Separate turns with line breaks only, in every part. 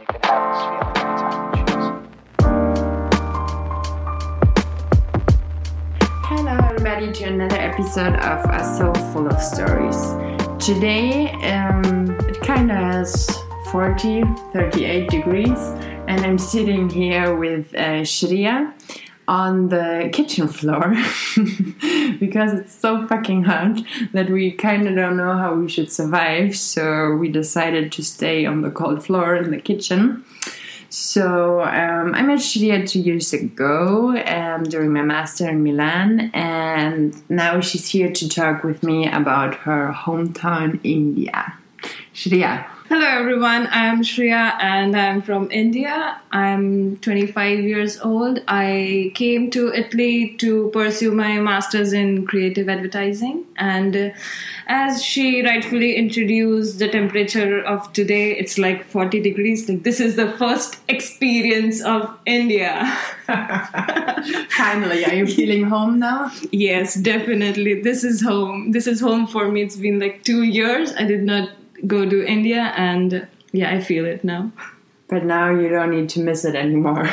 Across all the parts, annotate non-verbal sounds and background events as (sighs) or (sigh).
You can have this feeling anytime you choose.
Hello, everybody, to another episode of A Soul Full of Stories. Today, um, it kind of has 40, 38 degrees, and I'm sitting here with uh, Shriya on the kitchen floor (laughs) because it's so fucking hot that we kind of don't know how we should survive. So we decided to stay on the cold floor in the kitchen. So um, I met Shriya two years ago um, during my master in Milan, and now she's here to talk with me about her hometown, India. Shriya,
Hello everyone, I'm Shriya and I'm from India. I'm 25 years old. I came to Italy to pursue my master's in creative advertising. And uh, as she rightfully introduced the temperature of today, it's like 40 degrees. Like this is the first experience of India. (laughs) (laughs)
finally, are you feeling home now?
yes, definitely. This is home. This is home for me. It's been like two years. I did not go to India and yeah, I feel it now.
But now you don't need to miss it anymore.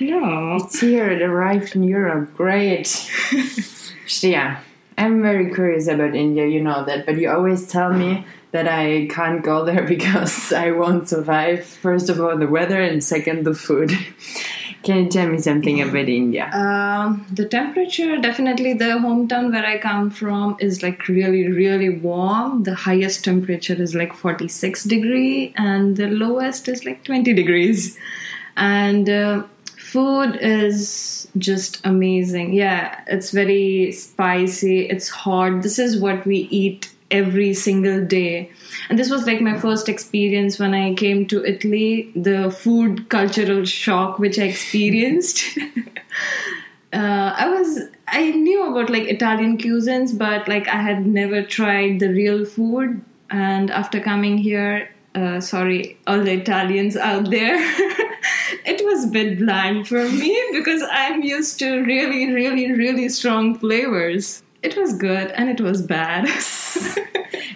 No.
It's here, it arrived in Europe. Great. (laughs) Yeah, I'm very curious about India, you know that, but you always tell me that I can't go there (laughs) because I won't survive. First of all, the weather, and second, the food. Can you tell me something about India?
Um, the temperature, definitely the hometown where I come from is like really, really warm. The highest temperature is like 46 degree and the lowest is like 20 degrees. And uh, food is just amazing. Yeah, it's very spicy, it's hot. This is what we eat every single day. And this was like my first experience when I came to Italy, the food cultural shock which I experienced. (laughs) uh, I was I knew about like Italian cuisines, but like I had never tried the real food. And after coming here, uh, sorry, all the Italians out there, (laughs) it was a bit bland for me (laughs) because I'm used to really, really, really strong flavors. It was good and it was bad. (laughs)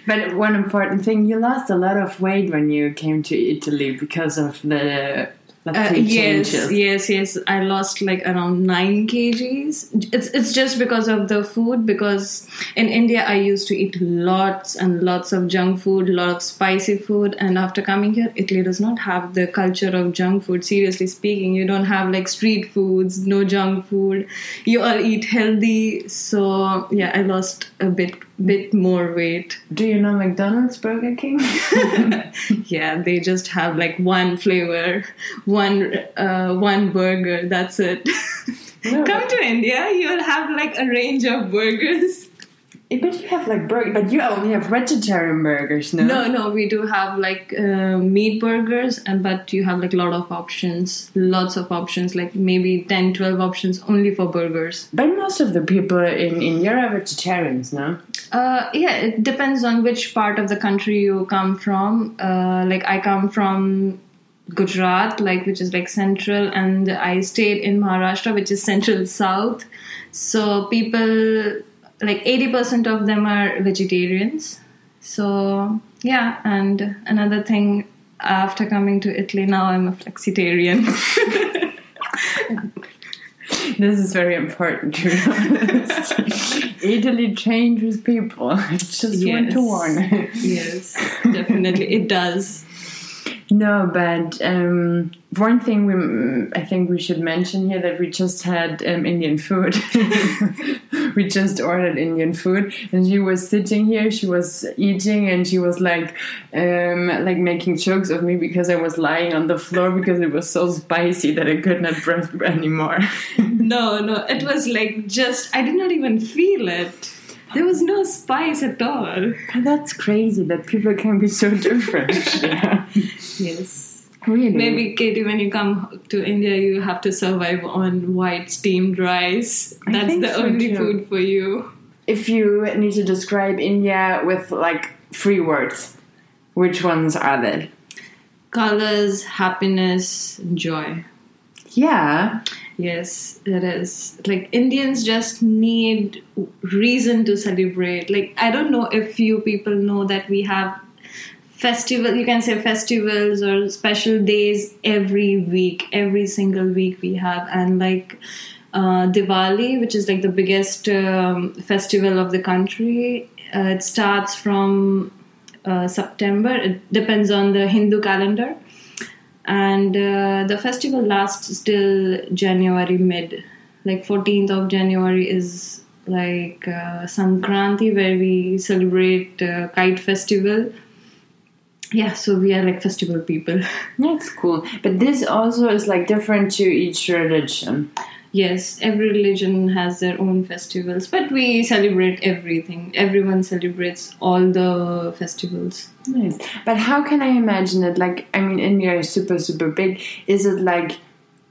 But one important thing, you lost a lot of weight when you came to Italy because of the
Uh, yes,
changes.
yes, yes. I lost like around nine kgs. It's it's just because of the food. Because in India, I used to eat lots and lots of junk food, lot of spicy food, and after coming here, Italy does not have the culture of junk food. Seriously speaking, you don't have like street foods, no junk food. You all eat healthy. So yeah, I lost a bit bit more weight.
Do you know McDonald's, Burger King? (laughs)
Yeah, they just have like one flavor, one uh, one burger. That's it.
No,
Come to India, you'll have like a range of burgers.
But you have like burger, but you only have vegetarian burgers, no?
No, no, we do have like uh, meat burgers, and but you have like a lot of options, lots of options, like maybe 10, 12 options only for burgers.
But most of the people in India are vegetarians, no?
Uh, yeah, it depends on which part of the country you come from. Uh, like I come from Gujarat, like which is like central, and I stayed in Maharashtra, which is central south. So people, like eighty percent of them are vegetarians. So yeah, and another thing, after coming to Italy, now I'm a flexitarian. (laughs)
This is very important to be honest. (laughs) Italy changes people. (laughs) I just want to
Yes.
warn.
yes, definitely, it does.
No, but um, one thing we, I think we should mention here that we just had um, Indian food. (laughs) we just ordered Indian food, and she was sitting here. She was eating, and she was like, um, like making jokes of me because I was lying on the floor because it was so spicy that I could not breathe (laughs) anymore.
No, no, it was like just, I did not even feel it. There was no spice at all.
That's crazy that people can be so different. yeah. (laughs)
Yes.
Really?
Maybe, Katie, when you come to India, you have to survive on white steamed rice. That's the
so,
only
too.
food for you.
If you need to describe India with like three words, which ones are they?
Colors, happiness, joy.
Yeah.
Yes, it is. Like Indians just need reason to celebrate. Like I don't know if you people know that we have festival you can say festivals or special days every week every single week we have and like uh, Diwali, which is like the biggest um, festival of the country. Uh, it starts from uh, September. It depends on the Hindu calendar, and uh, the festival lasts till January mid. Like 14th of January is like uh, Sankranti, where we celebrate uh, kite festival. Yeah, so we are like festival people. (laughs)
That's cool. But this also is like different to each religion.
Yes, every religion has their own festivals, but we celebrate everything. Everyone celebrates all the festivals.
Nice. But how can I imagine it? Like, I mean, India is super, super big. Is it like,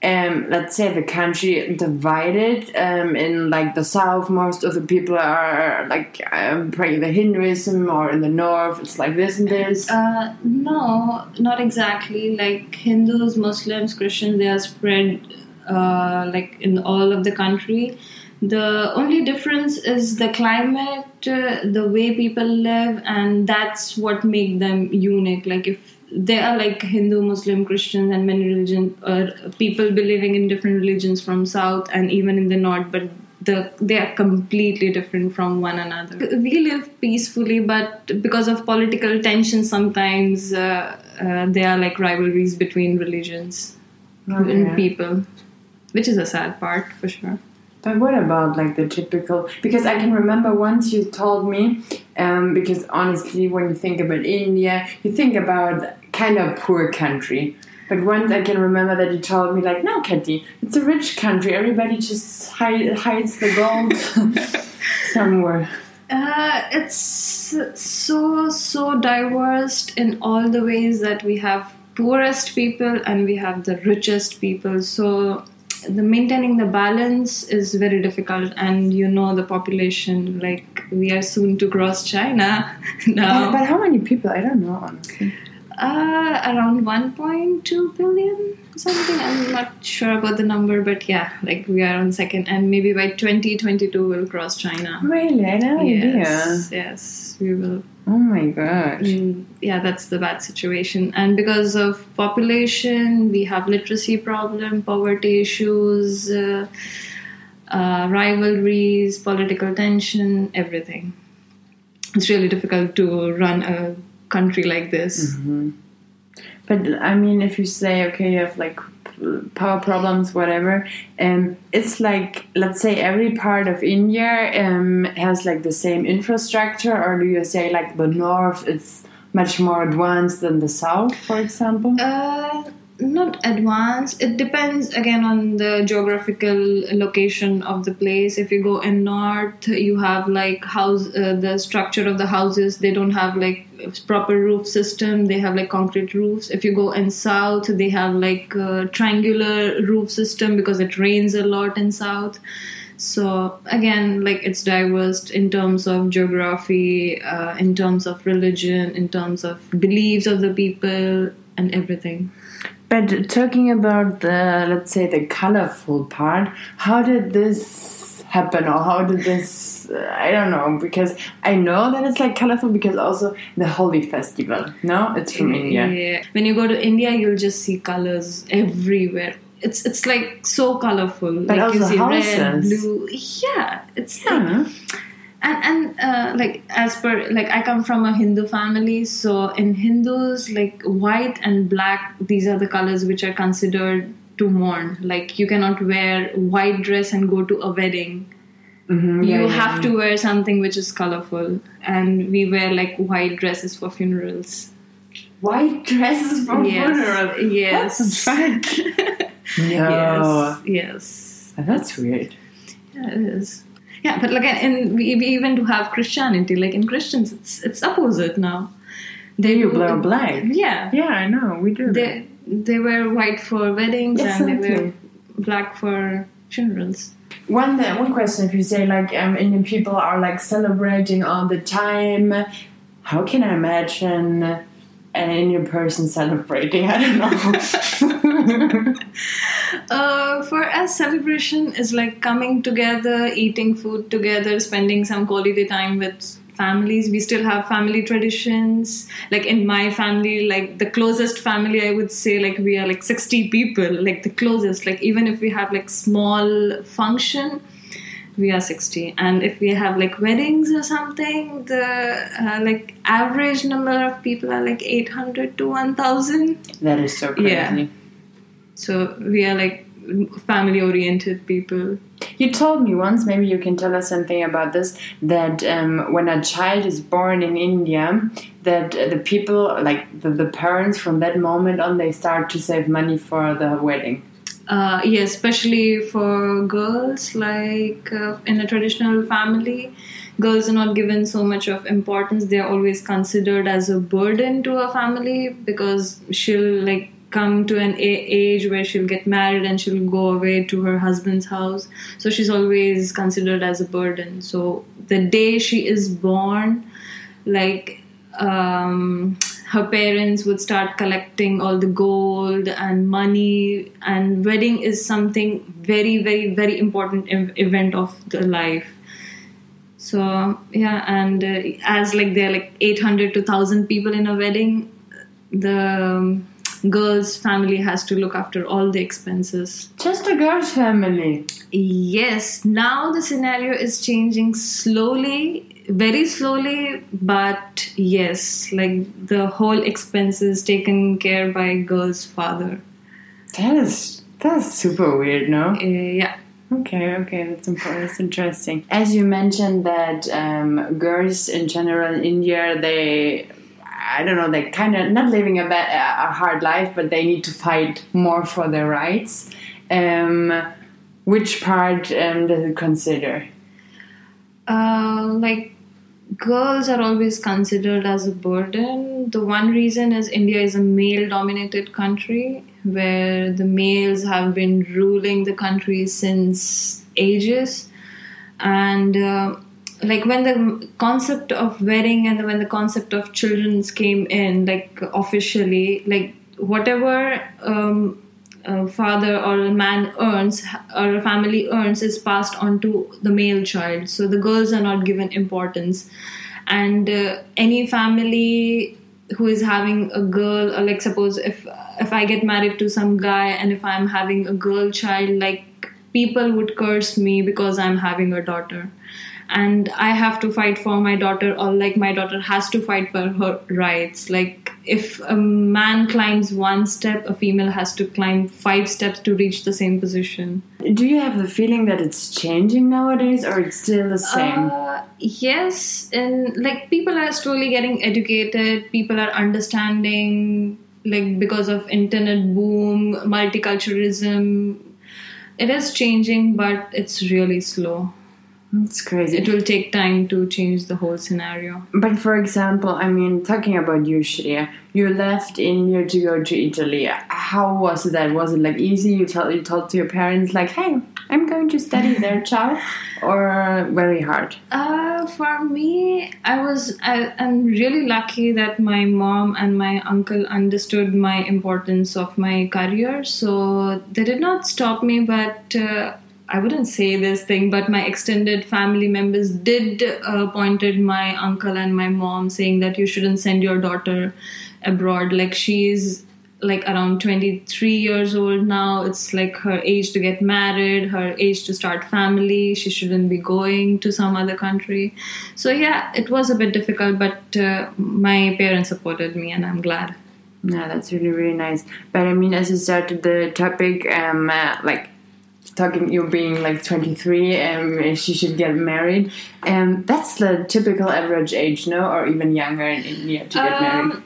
um, let's say the country divided um, in like the south, most of the people are like um, praying the Hinduism, or in the north, it's like this and this.
Uh, no, not exactly. Like Hindus, Muslims, Christians, they are spread uh, like in all of the country. The only difference is the climate, uh, the way people live, and that's what make them unique. Like if they are like Hindu, Muslim, Christian, and many religions, or people believing in different religions from south and even in the north, but the they are completely different from one another. We live peacefully, but because of political tension, sometimes uh, uh, there are like rivalries between religions
Okay.
and people, which is a sad part for sure.
But what about like the typical? Because I can remember once you told me, um, because honestly, when you think about India, you think about kind of poor country. But once I can remember that you told me like, no, Katy, it's a rich country. Everybody just hide, hides the gold (laughs) somewhere.
Uh, it's so so diverse in all the ways that we have poorest people and we have the richest people. So the maintaining the balance is very difficult, and you know the population. Like we are soon to cross China (laughs)
But,
now.
but how many people? I don't know honestly.
Uh, around 1.2 billion something. I'm not sure about the number, but yeah, like we are on second, and maybe by 2022 we'll cross China.
Really, I no
Yes, yes, we will.
Oh my gosh.
Mm, yeah, that's the bad situation, and because of population, we have literacy problem, poverty issues, uh, uh, rivalries, political tension, everything. It's really difficult to run a country like this.
But I mean, if you say okay, you have like power problems, whatever, um, it's like let's say every part of India um, has like the same infrastructure, or do you say like the north is much more advanced than the south, for example?
Uh, not advanced. It depends again on the geographical location of the place. If you go in north, you have like house uh, the structure of the houses. They don't have like proper roof system. They have like concrete roofs. If you go in south, they have like a triangular roof system because it rains a lot in south. So again, like it's diverse in terms of geography, uh, in terms of religion, in terms of beliefs of the people, and everything.
But talking about the let's say the colorful part, how did this happen, or how did this? Uh, I don't know because I know that it's like colorful because also the Holi festival. No, it's from India.
Yeah. When you go to India, you'll just see colors everywhere. It's it's like so colorful.
But
like you
also
see red, blue. Yeah, it's like
Yeah.
And and uh, like as per like I come from a Hindu family, so in Hindus like white and black these are the colors which are considered to mourn. Like you cannot wear white dress and go to a wedding.
Mhm, yeah,
you
yeah,
have
yeah.
to wear something which is colorful, and we wear like white dresses for funerals.
white dresses for
Yes.
funeral.
Yes.
What the fuck? no,
Yes. Yes.
that's weird.
Yeah, it is. Yeah, but like in we, we even do have Christianity. Like in Christians, it's it's opposite now. They
You wear black.
Yeah.
Yeah, I know. We do.
They they wear white for weddings and they wear
exactly.
black for funerals.
One uh, one question: If you say like um, Indian people are like celebrating all the time, how can I imagine an Indian person celebrating? I don't know. (laughs)
Uh, for us, celebration is like coming together, eating food together, spending some quality time with families. We still have family traditions. Like in my family, like the closest family, I would say like we are like 60 people, like the closest. Like even if we have like small function, we are 60 and if we have like weddings or something the uh, like average number of people are like 800 to 1000
That is so crazy.
Yeah. so we are like family oriented people
You told me once, maybe you can tell us something about this, that um, when a child is born in India, that the people, like the, the parents from that moment on, they start to save money for the wedding.
Uh, yeah especially for girls like uh, in a traditional family girls are not given so much of importance. They are always considered as a burden to a family because she'll like come to an age where she'll get married and she'll go away to her husband's house. So she's always considered as a burden. So the day she is born like um, her parents would start collecting all the gold and money and wedding is something very very very important event of the life. So yeah and uh, as like there are like 800 to 1000 people in a wedding the um, girl's family has to look after all the expenses.
Just a girl's family.
Yes, now the scenario is changing slowly, very slowly, but yes, like the whole expenses taken care by girl's father.
That is that's super weird, no?
Uh, yeah.
Okay, okay, that's important. That's interesting. As you mentioned that um, girls in general in India, they, I don't know, they kind of not living a, bad, a hard life, but they need to fight more for their rights. Um, which part um, does it consider?
Uh, like girls are always considered as a burden. The one reason is India is a male dominated country where the males have been ruling the country since ages. And uh, like when the concept of wedding and when the concept of children's came in, like officially, like whatever um, a father or a man earns or a family earns is passed on to the male child. So the girls are not given importance. And uh, any family who is having a girl or like suppose if if i get married to some guy and if i'm having a girl child like people would curse me because i'm having a daughter and i have to fight for my daughter or like my daughter has to fight for her rights like if a man climbs one step a female has to climb five steps to reach the same position
Do you have the feeling that it's changing nowadays, or it's still the same?
Uh, yes, and like people are slowly getting educated. People are understanding, like because of internet boom, multiculturalism. It is changing, but it's really slow.
It's crazy.
It will take time to change the whole scenario.
But for example, I mean, talking about you, Shriya, you left India to go to Italy. How was that? Was it like easy? You told you told to your parents like, "Hey, I'm going to study there, child," or very hard?
Uh, for me, I was I, I'm really lucky that my mom and my uncle understood my importance of my career, so they did not stop me. But uh, I wouldn't say this thing, but my extended family members did uh, pointed my uncle and my mom saying that you shouldn't send your daughter abroad. Like she's like around 23 years old now it's like her age to get married her age to start family she shouldn't be going to some other country so yeah it was a bit difficult but uh, my parents supported me and i'm glad
Yeah, that's really really nice. But I mean, as you started the topic, um, uh, like talking you being like 23 and she should get married. And that's the typical average age no? Or even younger in india to get married?
Um,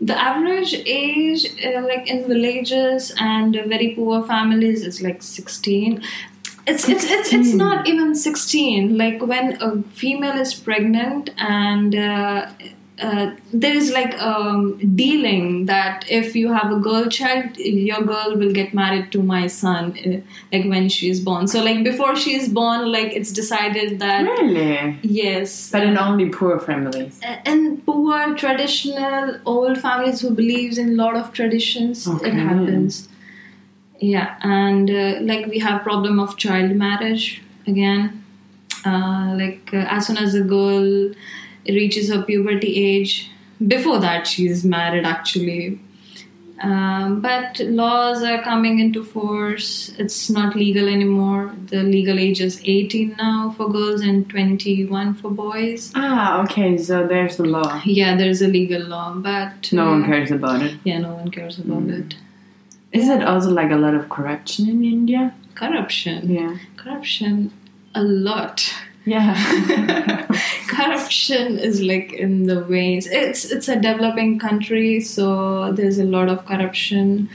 the average age uh, like in villages and very poor families is like 16 it's, it's it's it's not even 16 like when a female is pregnant and uh, uh, there is like um, dealing that if you have a girl child your girl will get married to my son uh, like when she is born. So like before she is born like it's decided that
really?
Yes.
But in only poor families.
And poor traditional old families who believes in a lot of traditions
Okay.
it happens. Yeah and uh, like we have problem of child marriage again. Uh, like uh, as soon as a girl reaches her puberty age. Before that, she's married actually. Um, but laws are coming into force. It's not legal anymore. The legal age is 18 now for girls and 21 for boys.
Ah, okay. So there's the law.
Yeah, there's a legal law, but
No one
uh,
cares about it.
Yeah, no one cares about it.
Is it also like a lot of corruption in India?
Corruption.
Yeah.
Corruption. A lot.
Yeah. (laughs)
corruption is like in the veins it's it's a developing country so there's a lot of corruption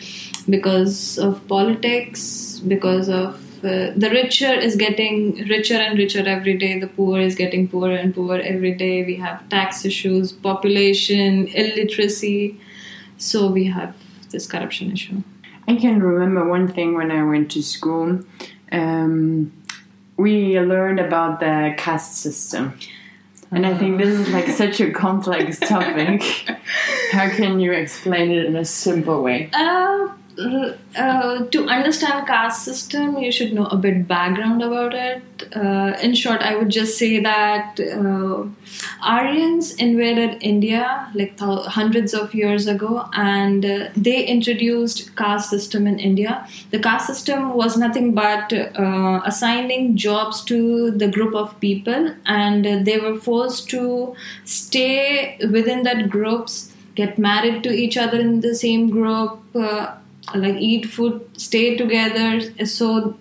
because of politics because of uh, the richer is getting richer and richer every day. The poor is getting poorer and poorer every day. We have tax issues population illiteracy. So we have this corruption issue.
I can remember one thing when I went to school. Um, we learned about the caste system. And I think this is like such a complex (laughs) topic. How can you explain it in a simple way?
Uh, uh, to understand caste system, you should know a bit background about it. Uh, in short, I would just say that uh, Aryans invaded India like thou- hundreds of years ago, and uh, they introduced caste system in India. The caste system was nothing but uh, assigning jobs to the group of people, and uh, they were forced to stay within that groups, get married to each other in the same group. Like eat food stay together. So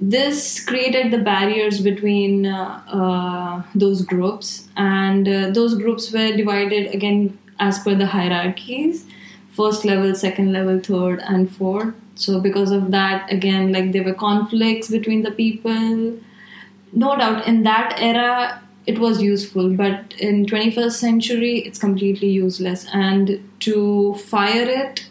this created the barriers between uh, uh, those groups. And uh, those groups were divided again as per the hierarchies. First level second level third and fourth. So because of that again like there were conflicts between the people. No doubt in that era it was useful. But in 21st century it's completely useless. And to fire it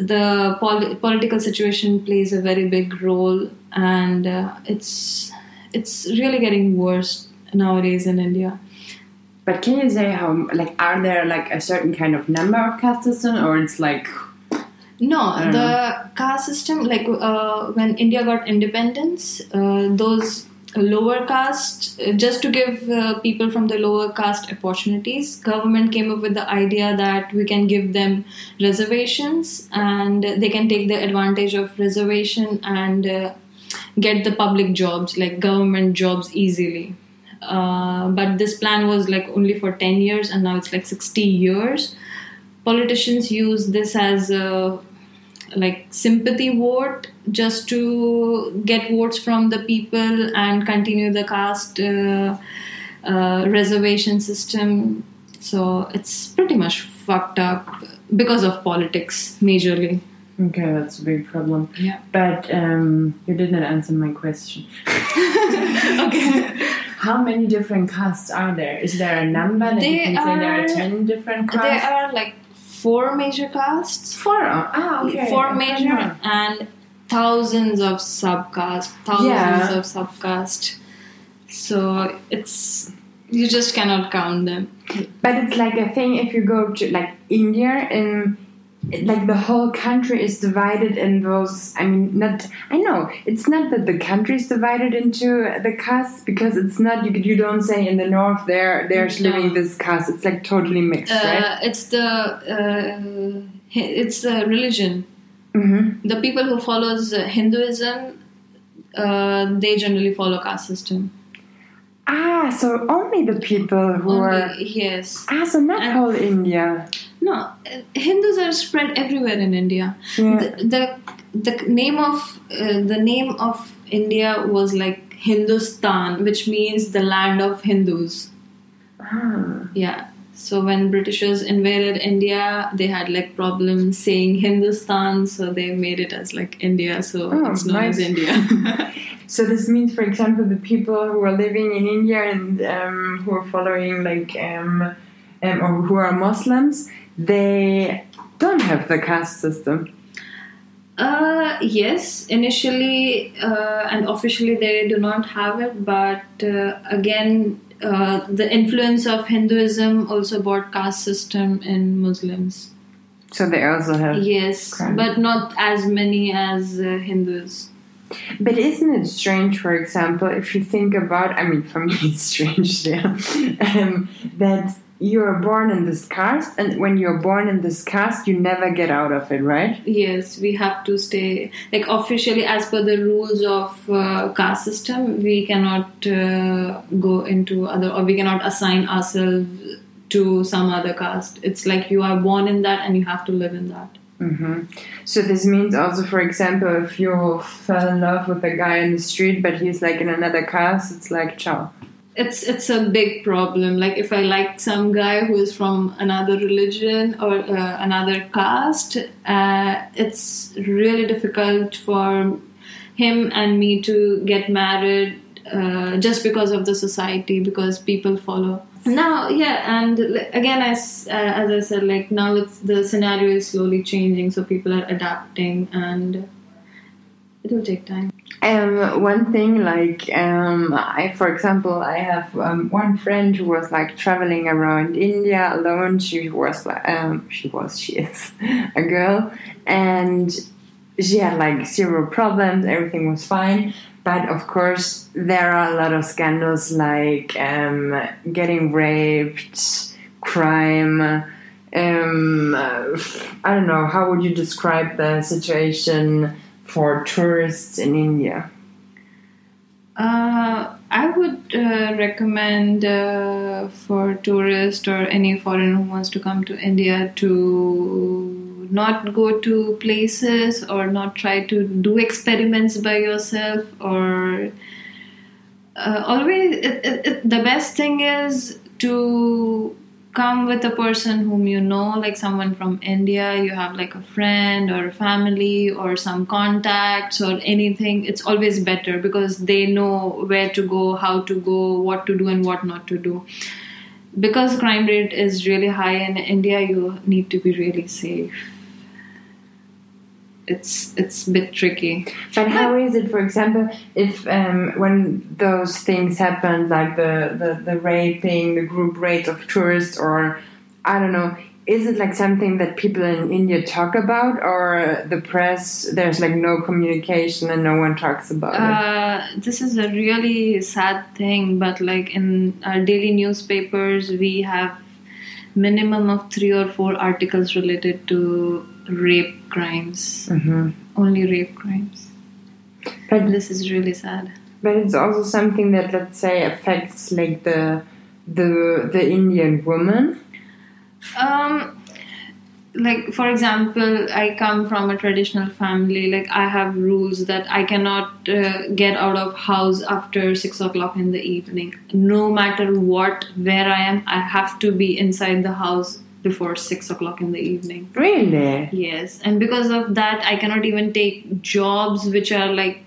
the pol- political situation plays a very big role and uh, it's it's really getting worse nowadays in india.
But can you say how, like, are there like a certain kind of number of caste system, or it's like,
no the caste system like uh, when india got independence uh, those lower caste uh, just to give uh, people from the lower caste opportunities government came up with the idea that we can give them reservations and they can take the advantage of reservation and uh, get the public jobs like government jobs easily. Uh, but this plan was like only for 10 years and now it's like 60 years. Politicians use this as a like sympathy vote just to get votes from the people and continue the caste uh, uh, reservation system so it's pretty much fucked up because of politics majorly
okay, that's a big problem.
yeah
But um, you did not answer my question. (laughs)
okay (laughs)
How many different castes are there? Is there a number that you
They
can say there are
are-
10 different castes?
there are like four major castes
Four. Ah, okay.
four major and thousands of subcaste thousands
Yeah.
of subcaste. So it's you just cannot count them.
But it's like a thing if you go to like India and like the whole country is divided in those I mean not I know it's not that the country is divided into the castes because it's not you, you don't say in the north there there's
No.
living this caste. It's like totally mixed right?
uh, it's the uh, it's the religion
mm-hmm.
the people who follows hinduism uh, they generally follow caste system
ah so only the people who are
Only, yes
ah so not
And-
whole India
no hindus are spread everywhere in india
yeah.
the, the the name of uh, the name of India was like Hindustan, which means the land of Hindus.
ah.
Yeah. So when Britishers invaded India, they had like problems saying Hindustan, so they made it as like India. So
Oh,
it's known
nice.
as India. (laughs)
So this means, for example, the people who are living in India and um, who are following like um, um, or who are Muslims, they don't have the caste system.
Uh, yes, initially uh, and officially they do not have it, but uh, again, uh, the influence of Hinduism also brought caste system in Muslims.
So they also have.
Yes,
Okay.
but not as many as uh, Hindus.
But isn't it strange, for example, if you think about, I mean, for me (laughs) it's strange, yeah, (laughs) um, that you're born in this caste, and when you're born in this caste, you never get out of it, right?
Yes, we have to stay like officially as per the rules of uh, caste system. We cannot uh, go into other or we cannot assign ourselves to some other caste. It's like you are born in that and you have to live in that.
hmm So this means also, for example, if you fell in love with a guy in the street, but he's like in another caste, it's like ciao.
It's it's a big problem. Like if I like some guy who is from another religion or uh, another caste, uh, it's really difficult for him and me to get married uh, just because of the society because people follow now yeah and again as uh, as i said like now it's the scenario is slowly changing so people are adapting and it will take time
Um, one thing, like, um, I, for example, I have um, one friend who was like traveling around India alone. She was, um, she was, she is (laughs) a girl, and she had like zero problems. Everything was fine. But of course, there are a lot of scandals like um, getting raped, crime. Um, I don't know. How would you describe the situation for tourists in India?
Uh, I would uh, recommend uh, for tourists or any foreigner who wants to come to India to not go to places or not try to do experiments by yourself or uh, always it, it, it, the best thing is to come with a person whom you know like someone from india you have like a friend or a family or some contacts or anything it's always better because they know where to go how to go what to do and what not to do. Because crime rate is really high in india you need to be really safe it's it's a bit tricky
But how is it, for example, if um, when those things happen, like the, the, the raping, the group rape of tourists, or I don't know, is it like something that people in India talk about, or the press, there's like no communication and no one talks about it?
Uh, this is a really sad thing, but like in our daily newspapers, we have minimum of three or four articles related to rape crimes.
hmm
Only rape crimes.
But
This is really sad.
but it's also something that let's say affects like the the the Indian woman.
Um, like for example, I come from a traditional family. Like I have rules that I cannot uh, get out of house after six o'clock in the evening. No matter what, where I am, I have to be inside the house before six o'clock in the evening.
Really?
Yes, and because of that, I cannot even take jobs which are like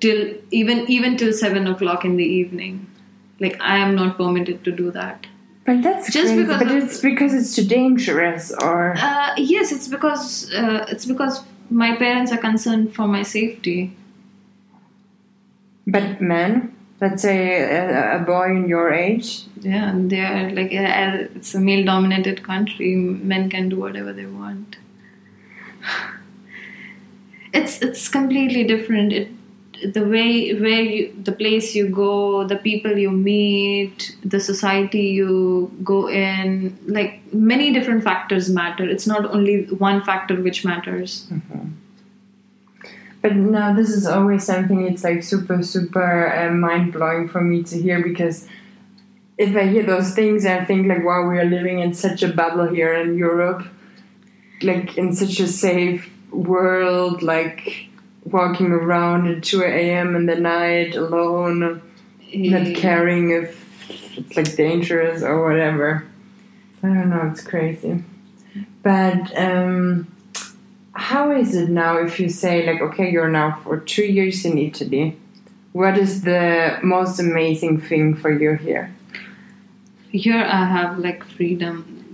till even even till seven o'clock in the evening. Like I am not permitted to do that.
But that's
Just
crazy.
because
but
of-
it's because it's too dangerous, or
Uh, yes, it's because uh, it's because my parents are concerned for my safety.
but men, let's say a, a boy in your age,
Yeah, and they are like uh, it's a male-dominated country. Men can do whatever they want. (sighs) It's it's completely different. It the way where you the place you go, the people you meet, the society you go in, like many different factors matter. It's not only one factor which matters.
But now this is always something. It's like super, super uh, mind blowing for me to hear because if I hear those things, I think like, wow, we are living in such a bubble here in Europe, like in such a safe world, like walking around at two a.m. in the night alone, not caring if it's like dangerous or whatever. I don't know. It's crazy. But um, how is it now if you say like okay you're now for two years in italy what is the most amazing thing for you here
here i have like freedom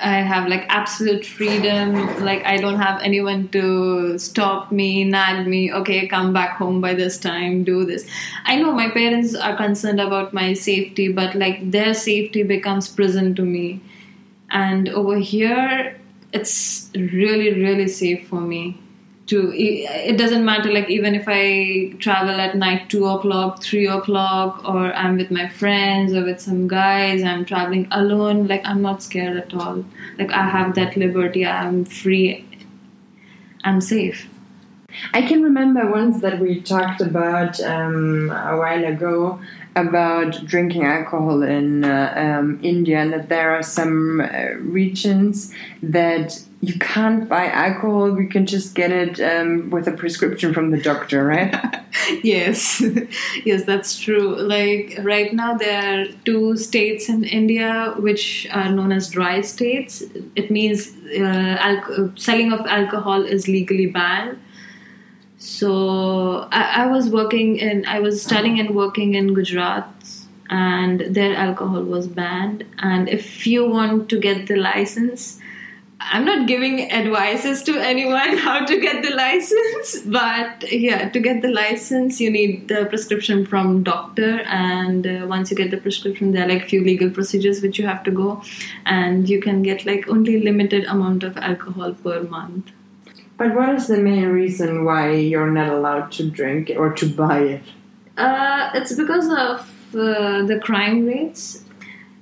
i have like absolute freedom. Like i don't have anyone to stop me nag me okay come back home by this time do this. I know my parents are concerned about my safety but like their safety becomes prison to me. And over here it's really really safe for me to it doesn't matter like even if i travel at night 2 o'clock 3 o'clock or i'm with my friends or with some guys i'm traveling alone like i'm not scared at all. Like i have that liberty i'm free i'm safe.
I can remember once that we talked about um, a while ago about drinking alcohol in uh, um, India, and that there are some uh, regions that you can't buy alcohol. We can just get it um, with a prescription from the doctor, right? (laughs)
yes (laughs) yes that's true like right now there are two states in india which are known as dry states it means uh, alco- selling of alcohol is legally banned so I, I was working in i was studying and working in gujarat and their alcohol was banned and if you want to get the license i'm not giving advices to anyone how to get the license but yeah to get the license you need the prescription from doctor and uh, once you get the prescription there are like few legal procedures which you have to go and you can get like only limited amount of alcohol per month
But what is the main reason why you're not allowed to drink or to buy it?
Uh, it's because of uh, the crime rates.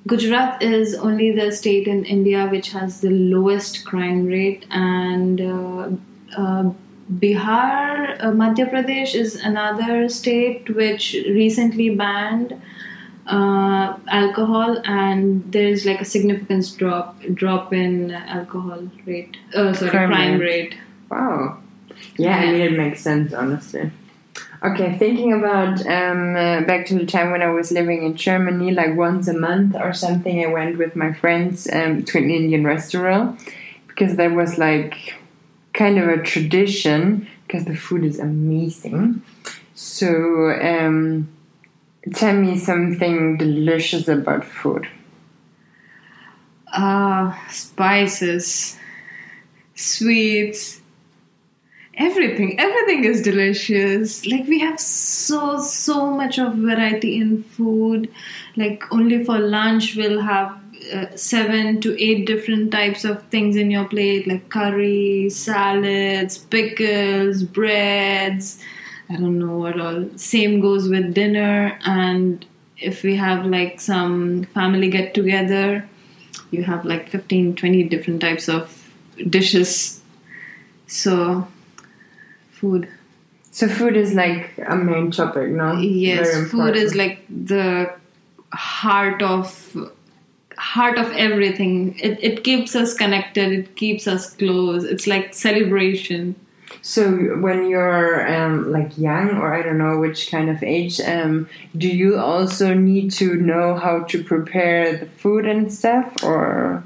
Gujarat is only the state in India which has the lowest crime rate, and uh, uh, Bihar, uh, Madhya Pradesh is another state which recently banned uh, alcohol, and there is like a significant drop drop in alcohol rate. Uh, sorry,
Crime
crime,
rate.
rate.
Wow. Yeah, I mean, it makes sense, honestly. Okay, thinking about um, uh, back to the time when I was living in Germany, like once a month or something, I went with my friends um, to an Indian restaurant because that was like kind of a tradition because the food is amazing. So, um, tell me something delicious about food.
uh, spices, sweets, everything. Everything is delicious. Like we have so so much of variety in food. Like only for lunch we'll have uh, seven to eight different types of things in your plate, like curry, salads, pickles, breads. I don't know what all. Same goes with dinner and. If we have like some family get together, you have like 15 20 different types of dishes so food.
So, food is like a main topic, no?
yes food is like the heart of heart of everything. It, it keeps us connected it keeps us close. It's like celebration.
So when you're um, like young, or I don't know which kind of age, um, do you also need to know how to prepare the food and stuff, or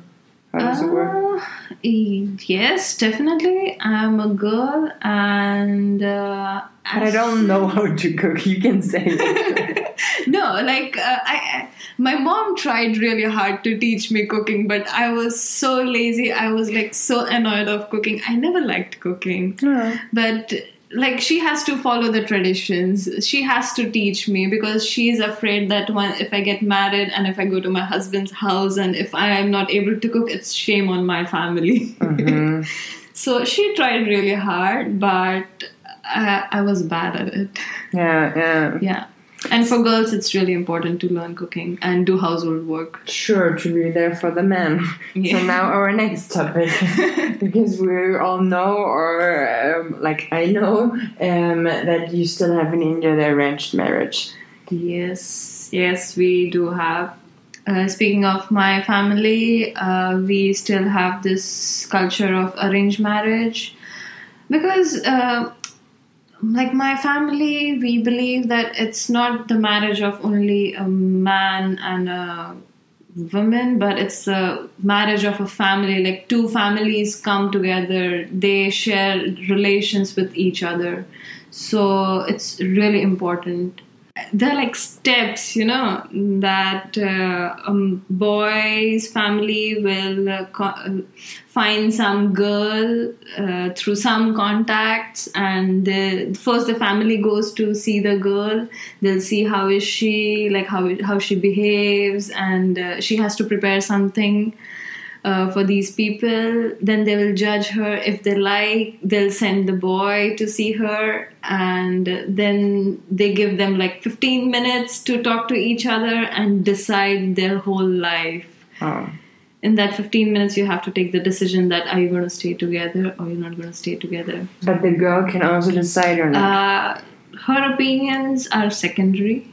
how does it work?
Uh, yes definitely i'm a girl and uh,
But I don't know how to cook. You can say (laughs)
no, like uh, I, I, my mom tried really hard to teach me cooking, but I was so lazy. I was like so annoyed of cooking. I never liked cooking, but like she has to follow the traditions. She has to teach me because she's afraid that when if I get married and if I go to my husband's house and if I am not able to cook, it's shame on my family.
Mhm. (laughs)
so she tried really hard, but I, I was bad at it.
Yeah, yeah.
Yeah. And for girls, it's really important to learn cooking and do household work.
Sure, to be there for the men.
Yeah.
So now our next topic, (laughs) because we all know, or um, like I know, um, that you still have in India the arranged marriage.
Yes, yes, we do have. Uh, speaking of my family, uh, we still have this culture of arranged marriage because, uh, like my family, we believe that it's not the marriage of only a man and a woman, but it's the marriage of a family. Like two families come together, they share relations with each other. So it's really important they're like steps you know that uh, a boy's family will uh, co- find some girl uh, through some contacts and the, first the family goes to see the girl. They'll see how is she like how how she behaves and uh, she has to prepare something uh, for these people. Then they will judge her. If they like, they'll send the boy to see her, and then they give them like 15 minutes to talk to each other and decide their whole life.
Oh.
In that 15 minutes, you have to take the decision that are you going to stay together or you're not going to stay together.
But the girl can also decide or not.
Uh, her opinions are secondary.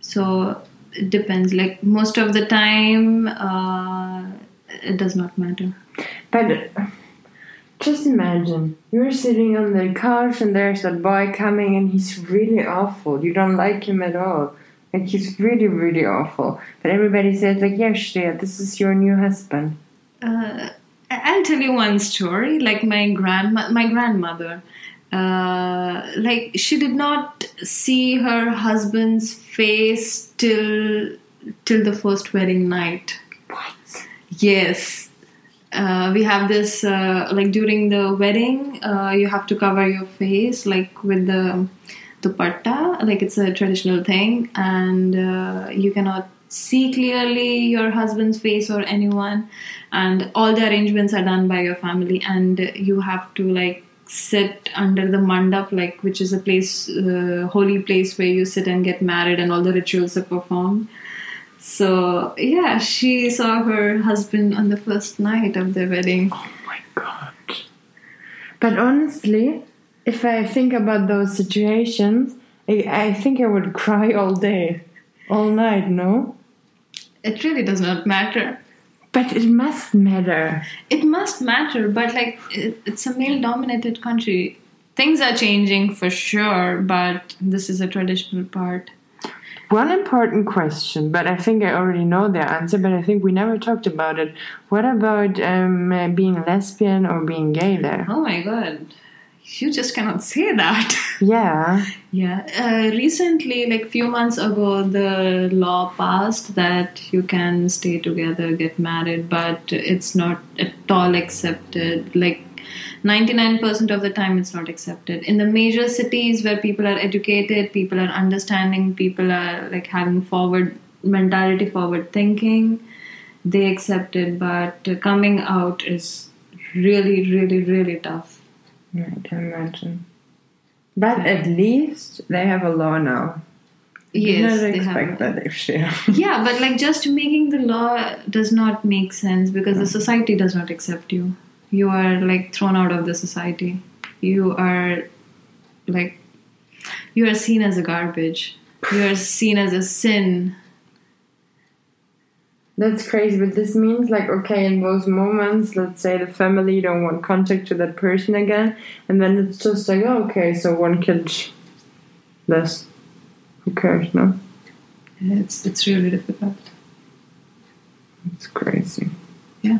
So it depends. Like most of the time, uh, it does not matter.
But just imagine you're sitting on the couch and there's that boy coming and he's really awful. You don't like him at all. Like he's really, really awful. But everybody says like, yeah, Shriya, this is your new husband.
Uh, I'll tell you one story. Like my grandma, my grandmother, uh, like she did not see her husband's face till till the first wedding night.
What?
Yes. Uh, we have this uh, like during the wedding, uh, you have to cover your face like with the dupatta, like it's a traditional thing, and uh, you cannot see clearly your husband's face or anyone, and all the arrangements are done by your family, and you have to like sit under the mandap, like which is a place, uh, holy place where you sit and get married, and all the rituals are performed. So yeah, she saw her husband on the first night of the wedding.
Oh my god. But honestly, if I think about those situations, I, I think I would (laughs) cry all day, all night, no?
It really does not matter.
But it must matter.
It must matter, but like it, it's a male-dominated country. Things are changing for sure, but this is a traditional part.
One important question, but I think I already know the answer, but I think we never talked about it. What about um, being lesbian or being gay there?
Oh my god, you just cannot say that. (laughs)
Yeah.
Yeah, uh, recently, like few months ago, the law passed that you can stay together, get married, but it's not at all accepted. Like 99% of the time, it's not accepted. In the major cities where people are educated, people are understanding, people are like having forward mentality, forward thinking, they accept it. But coming out is really, really, really tough.
I can imagine. But at least they have a law now.
Yes,
Did not
they
expect
have.
that actually. (laughs)
Yeah, but like just making the law does not make sense because the society does not accept you. You are like thrown out of the society. You are like you are seen as a garbage. You are seen as a sin.
That's crazy, but this means like okay, in those moments, let's say the family don't want contact to that person again, and then it's just like oh, okay, so one kid less. Who cares? No,
It's it's really difficult.
it's crazy.
Yeah.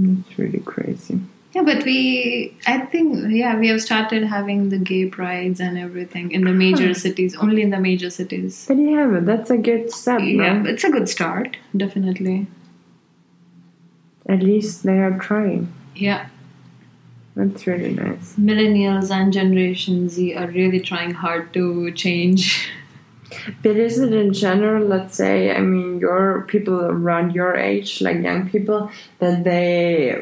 It's really crazy.
Yeah, but we I think yeah, we have started having the gay prides and everything in the major
Huh.
cities, only in the major cities.
But yeah, but that's a good step.
Yeah,
no?
it's a good start, definitely.
At least they are trying.
Yeah.
That's really nice.
millennials and generation z are really trying hard to change
But is it in general, let's say, I mean, your people around your age, like young people, that they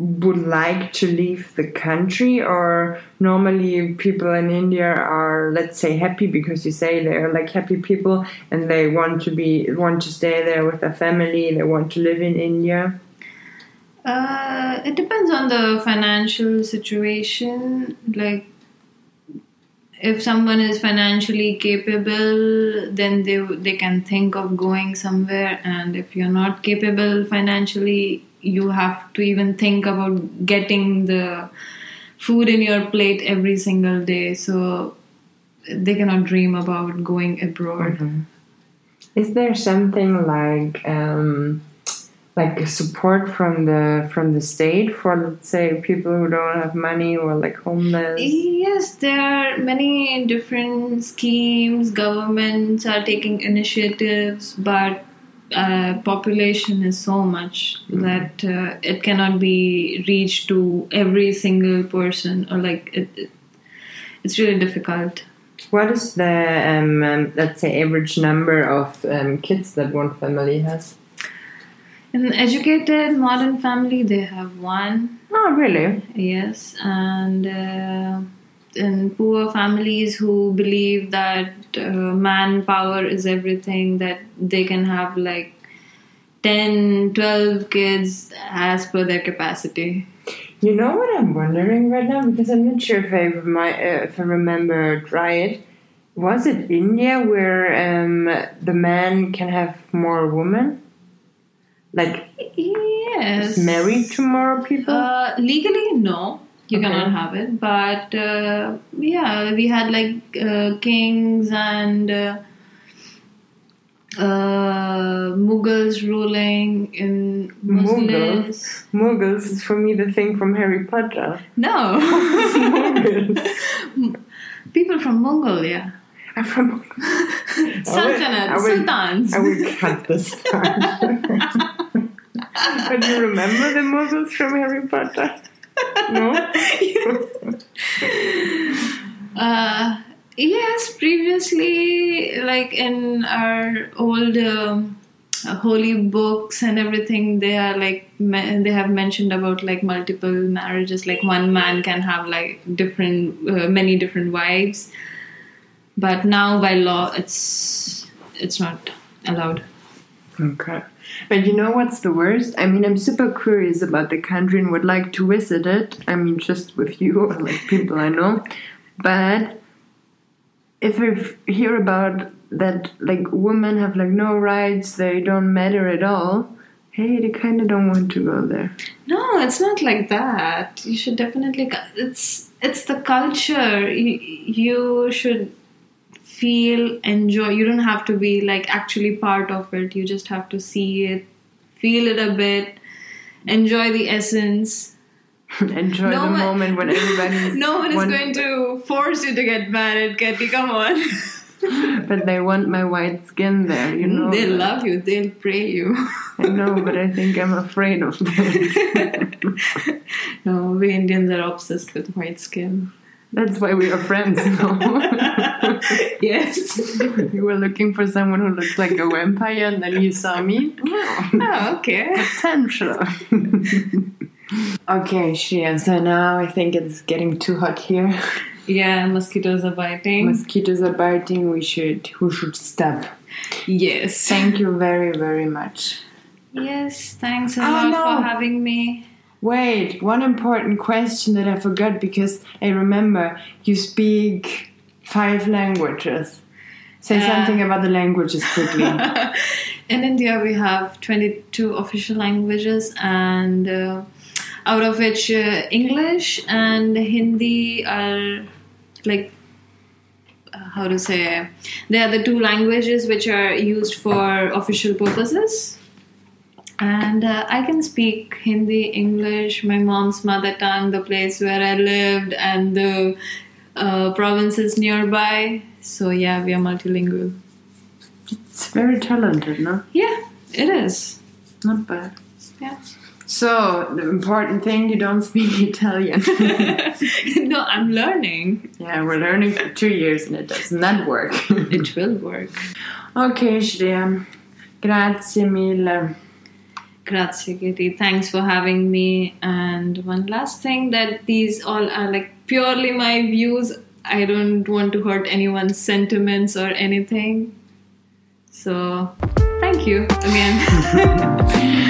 would like to leave the country, or normally people in India are, let's say, happy because you say they're like happy people and they want to be want to stay there with their family, they want to live in India.
uh, it depends on the financial situation like if someone is financially capable then they they can think of going somewhere and if you're not capable financially you have to even think about getting the food in your plate every single day so they cannot dream about going abroad
Is there something like um, like support from the from the state for let's say people who don't have money or like homeless?
Yes, there are many different schemes. Governments are taking initiatives, but uh, population is so much that uh, it cannot be reached to every single person, or like it, it, it's really difficult.
What is the um, um, let's say average number of um, kids that one family has?
In an educated modern family, they have one.
Oh, really?
Yes, and uh, in poor families who believe that uh, manpower is everything, that they can have like 10, 12 kids as per their capacity.
You know what I'm wondering right now because I'm not sure if I remi- uh, if I remember right. Was it India where um, the man can have more women? Like
Yes.
married to more people?
Uh, legally, no, you
Okay.
cannot have it. But uh, yeah, we had like uh, kings and uh, uh, Mughals ruling in Muslims.
Mughals is for me the thing from Harry Potter.
No,
Mughals. (laughs)
people from Mongolia,
I'm from. (laughs)
Sultanate,
I will-
sultans.
I will cut this (laughs) part. but you remember the Mughals from Harry Potter? No? (laughs)
Uh, yes, previously, like in our old um, uh, holy books and everything, they are like me- they have mentioned about like multiple marriages. Like one man can have like different, uh, many different wives. But now by law, it's it's not allowed.
Okay. But you know what's the worst? I mean, I'm super curious about the country and would like to visit it. I mean, just with you or (laughs) like people I know. But if f- hear about that, like women have like no rights, they don't matter at all. Hey, they kind of don't want to go there.
No, it's not like that. You should definitely. It's it's the culture. You, you should feel, enjoy. You don't have to be like actually part of it. You just have to see it, feel it a bit, enjoy the essence. (laughs)
Enjoy
No
the
one-
moment when everybody's. (laughs)
No one is going to force you to get married, Katie. Come on. (laughs)
But they want my white skin there, you mm, know.
They'll love you. They'll pray you.
I know, but I think I'm afraid of that.
no, we Indians are obsessed with white skin.
That's why we are friends now. (laughs)
yes. (laughs)
you were looking for someone who looks like a vampire, and then you saw me. (laughs)
Oh, okay.
Potential. okay, Shriya. So now I think it's getting too hot here.
Yeah, mosquitoes are biting.
Mosquitoes are biting. We should. We should stop.
yes.
Thank you very, very much.
Yes, thanks a
Oh,
lot
no.
for having me.
Wait, one important question that I forgot because I remember you speak five languages. Say
Uh,
something about the languages quickly. (laughs)
In India, we have 22 official languages, and uh, out of which uh, English and Hindi are like how to say they are the two languages which are used for official purposes. And uh, I can speak Hindi, English, my mom's mother tongue, the place where I lived, and the uh, provinces nearby. So yeah, we are multilingual.
it's very talented, no?
Yeah, it is.
Not bad.
Yeah.
So, the important thing, you don't speak Italian. (laughs)
no, I'm learning.
yeah, we're learning for two years and it does not work.
It will work.
okay, Shriya. Grazie mille.
Grazie, Kitty. Thanks for having me. And one last thing that these all are like purely my views. I don't want to hurt anyone's sentiments or anything. So, thank you again. (laughs)